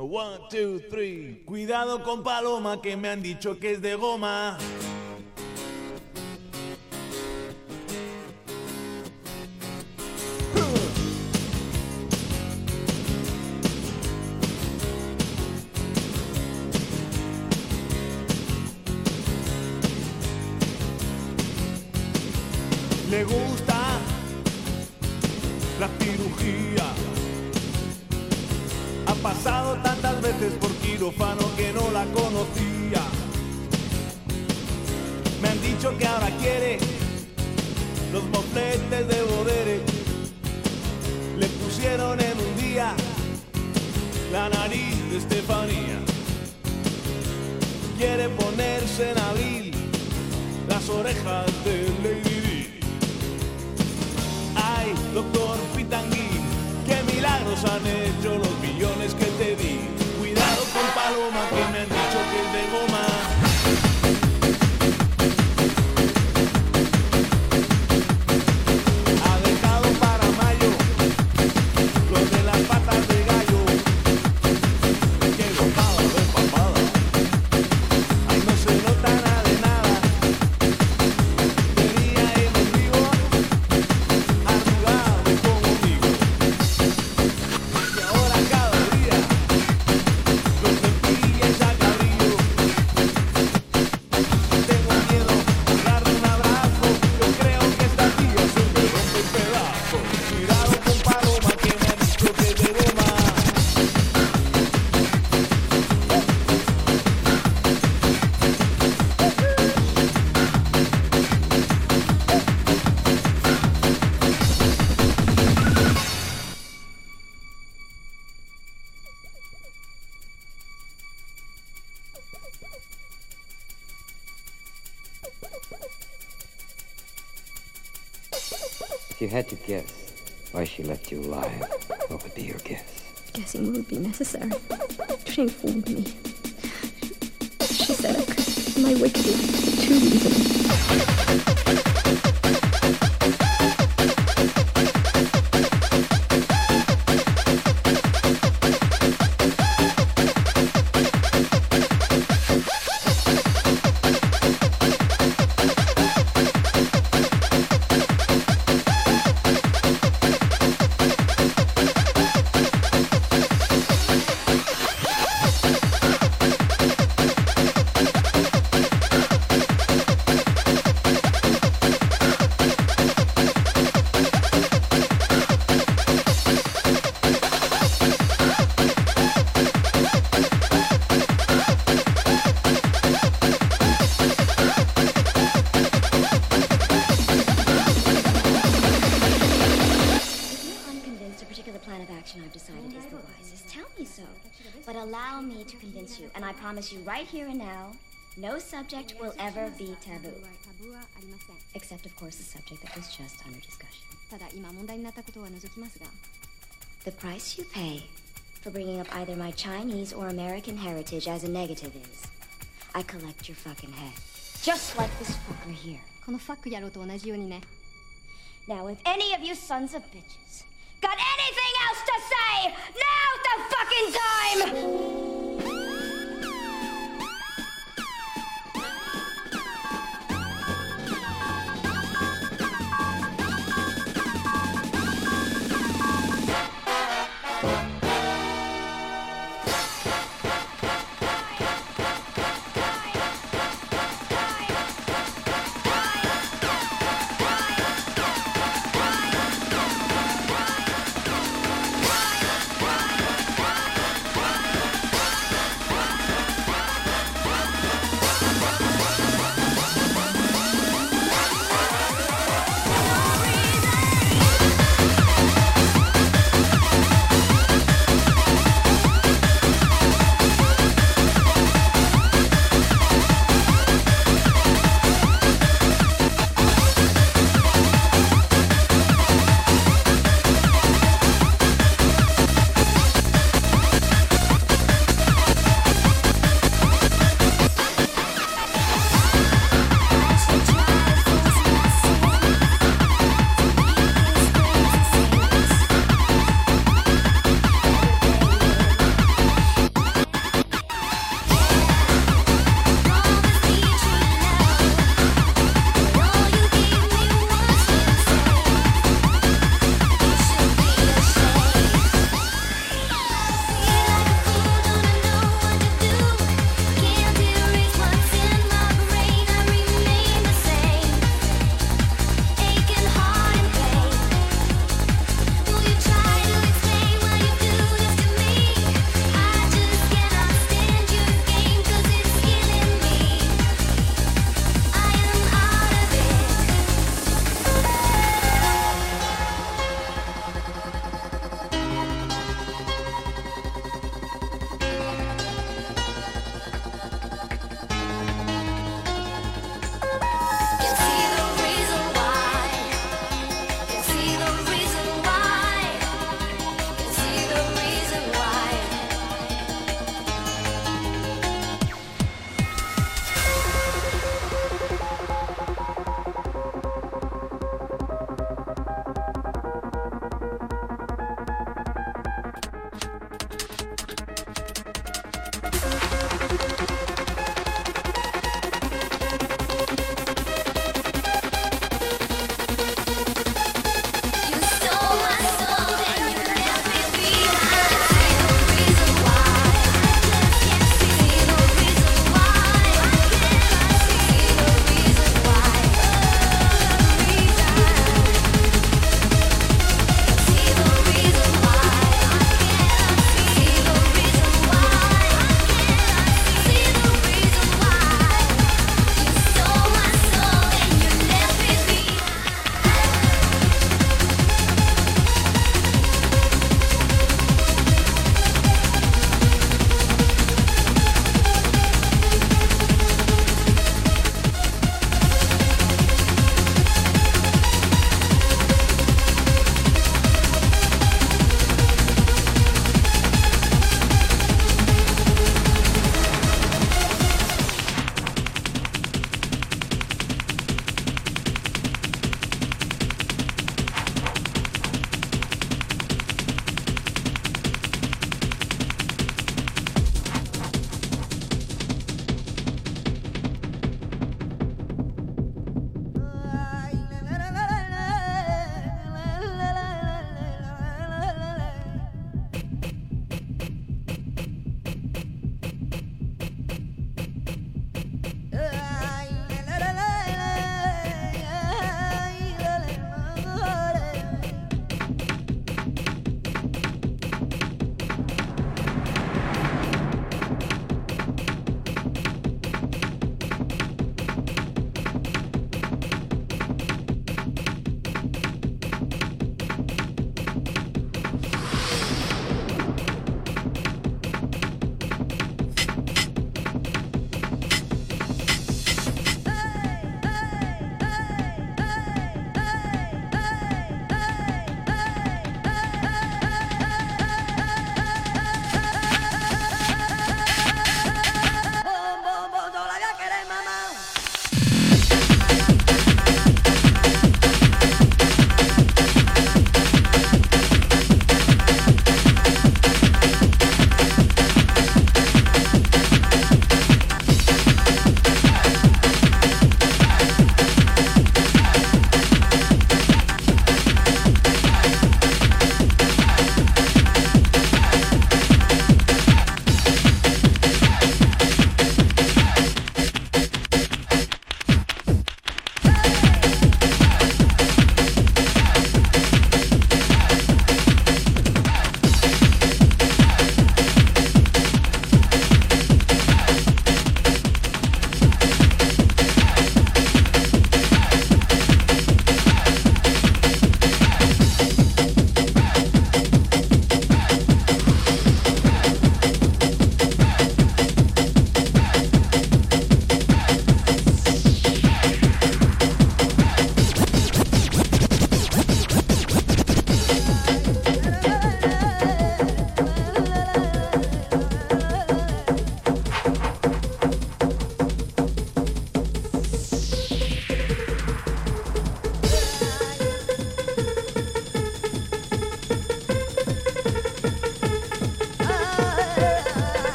One, two, three. Cuidado con Paloma que me han dicho que es de goma. Be your guess? Guessing would be necessary. She informed me. She said I could lie wickedly for two reasons. promise you right here and now, no subject will ever be taboo. Except, of course, the subject that was just under discussion. The price you pay for bringing up either my Chinese or American heritage as a negative is I collect your fucking head. Just like this fucker here. Now, if any of you sons of bitches got anything else to say, now's the fucking time!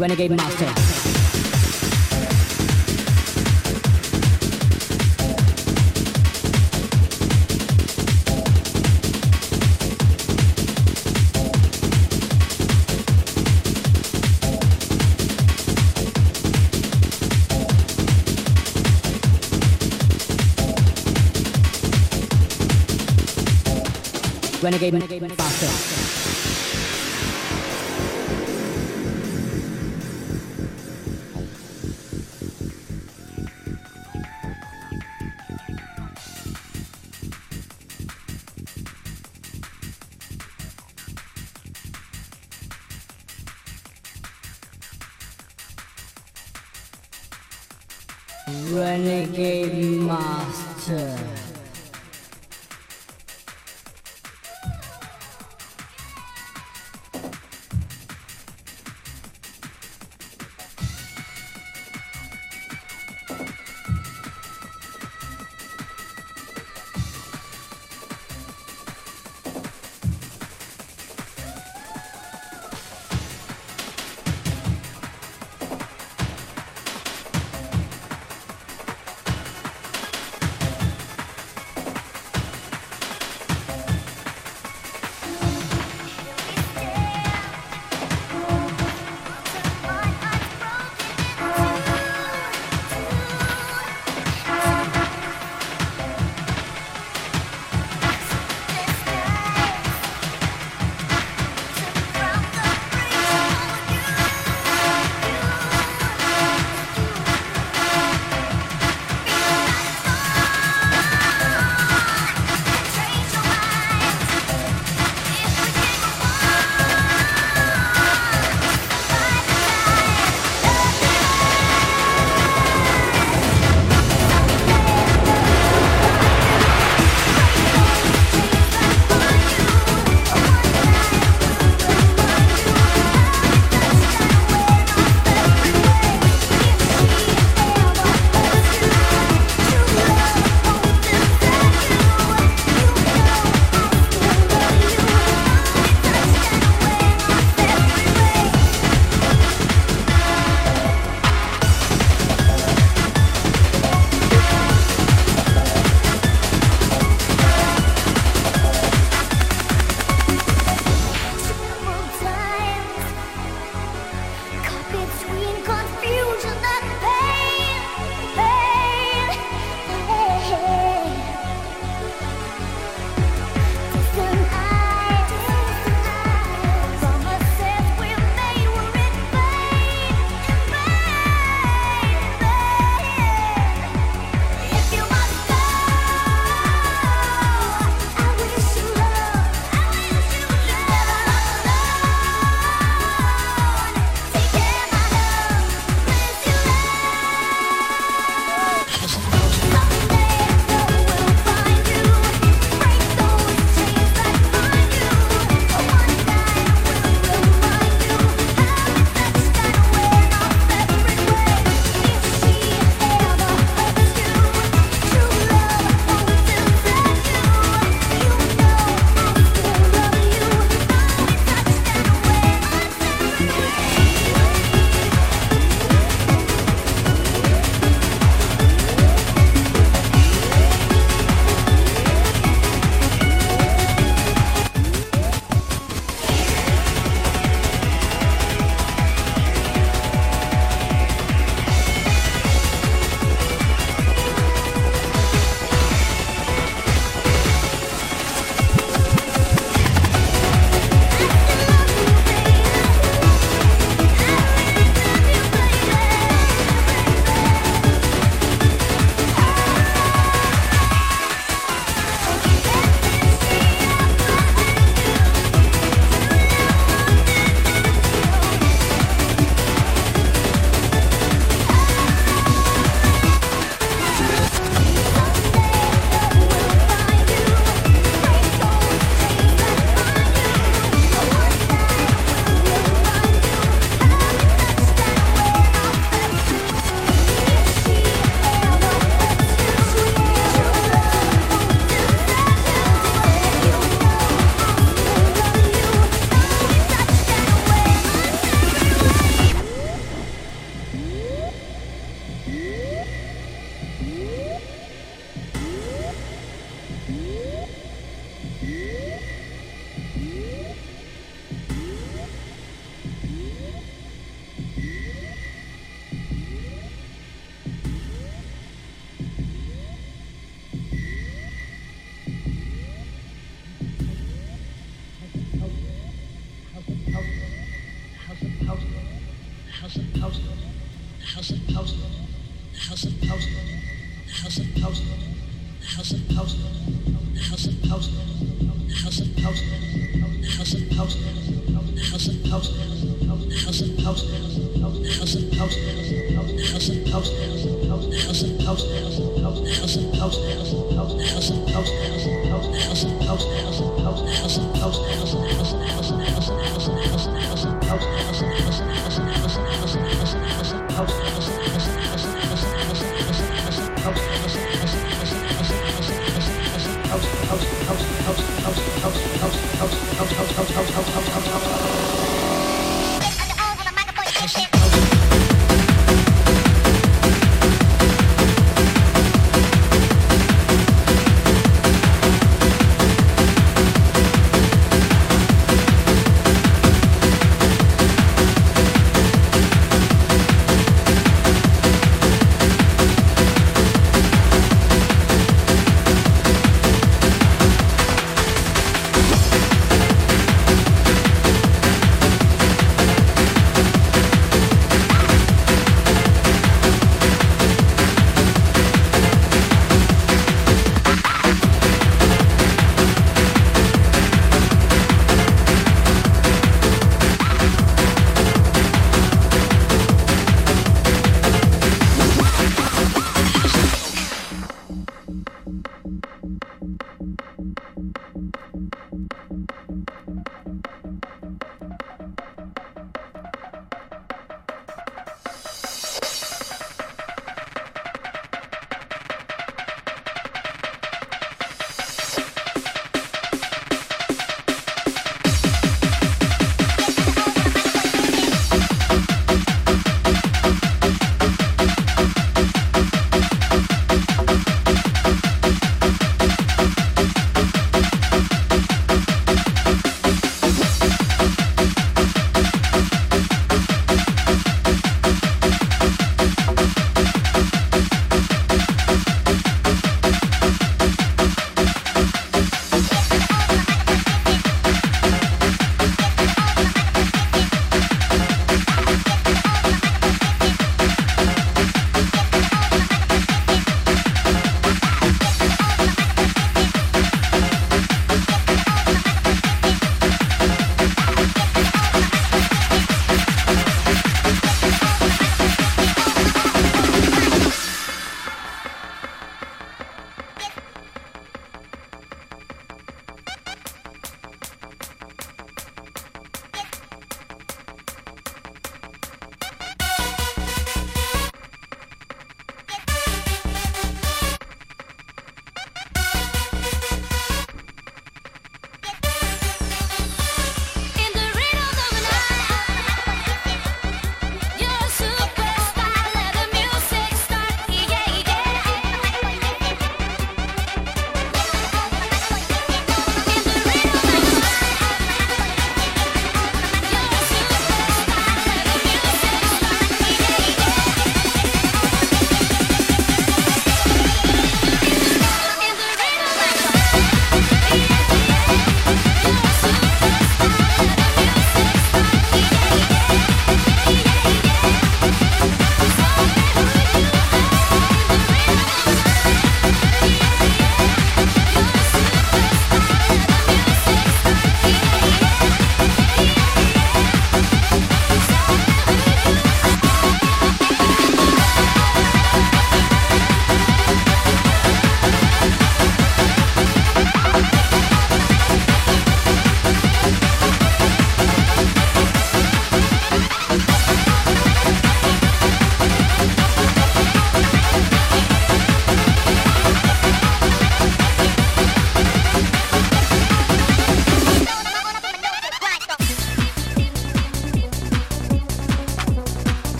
Renegade Master. Renegade, Renegade Master. Renegade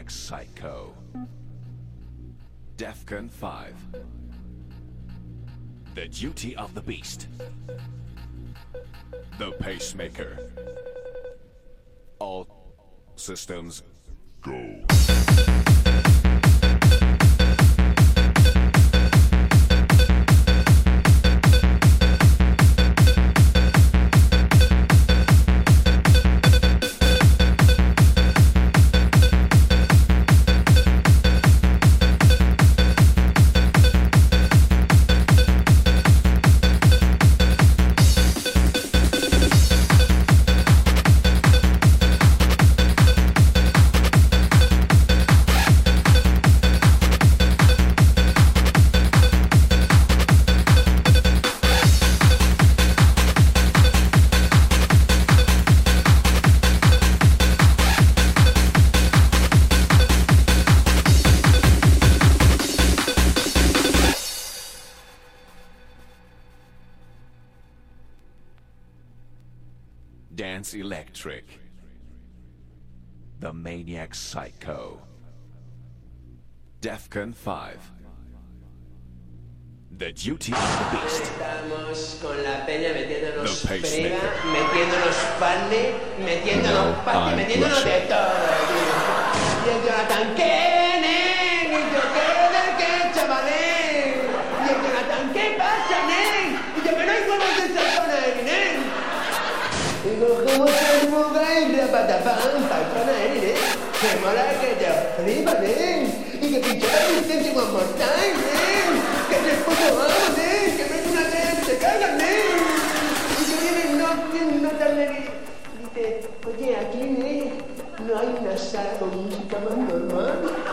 Maniac Psycho. Defcon 5. The Duty of the Beast. The Pacemaker. All systems go. The Maniac Psycho. Defcon 5. The Duty of the Beast. Estamos con la peña metiéndonos The pacemaker. frega, metiéndonos panle, metiéndonos No panle, hay metiéndonos de todo. Y el Jonathan, ¿qué, yo, ¿qué del qué, chavalén? Y el Jonathan, ¿qué pasa, nen? Y yo, que no hay de salpana, nen. Digo, ¿cómo se muga y rapatapam, salpana, nen? Oye, aquí, no hay una sala con música más normal.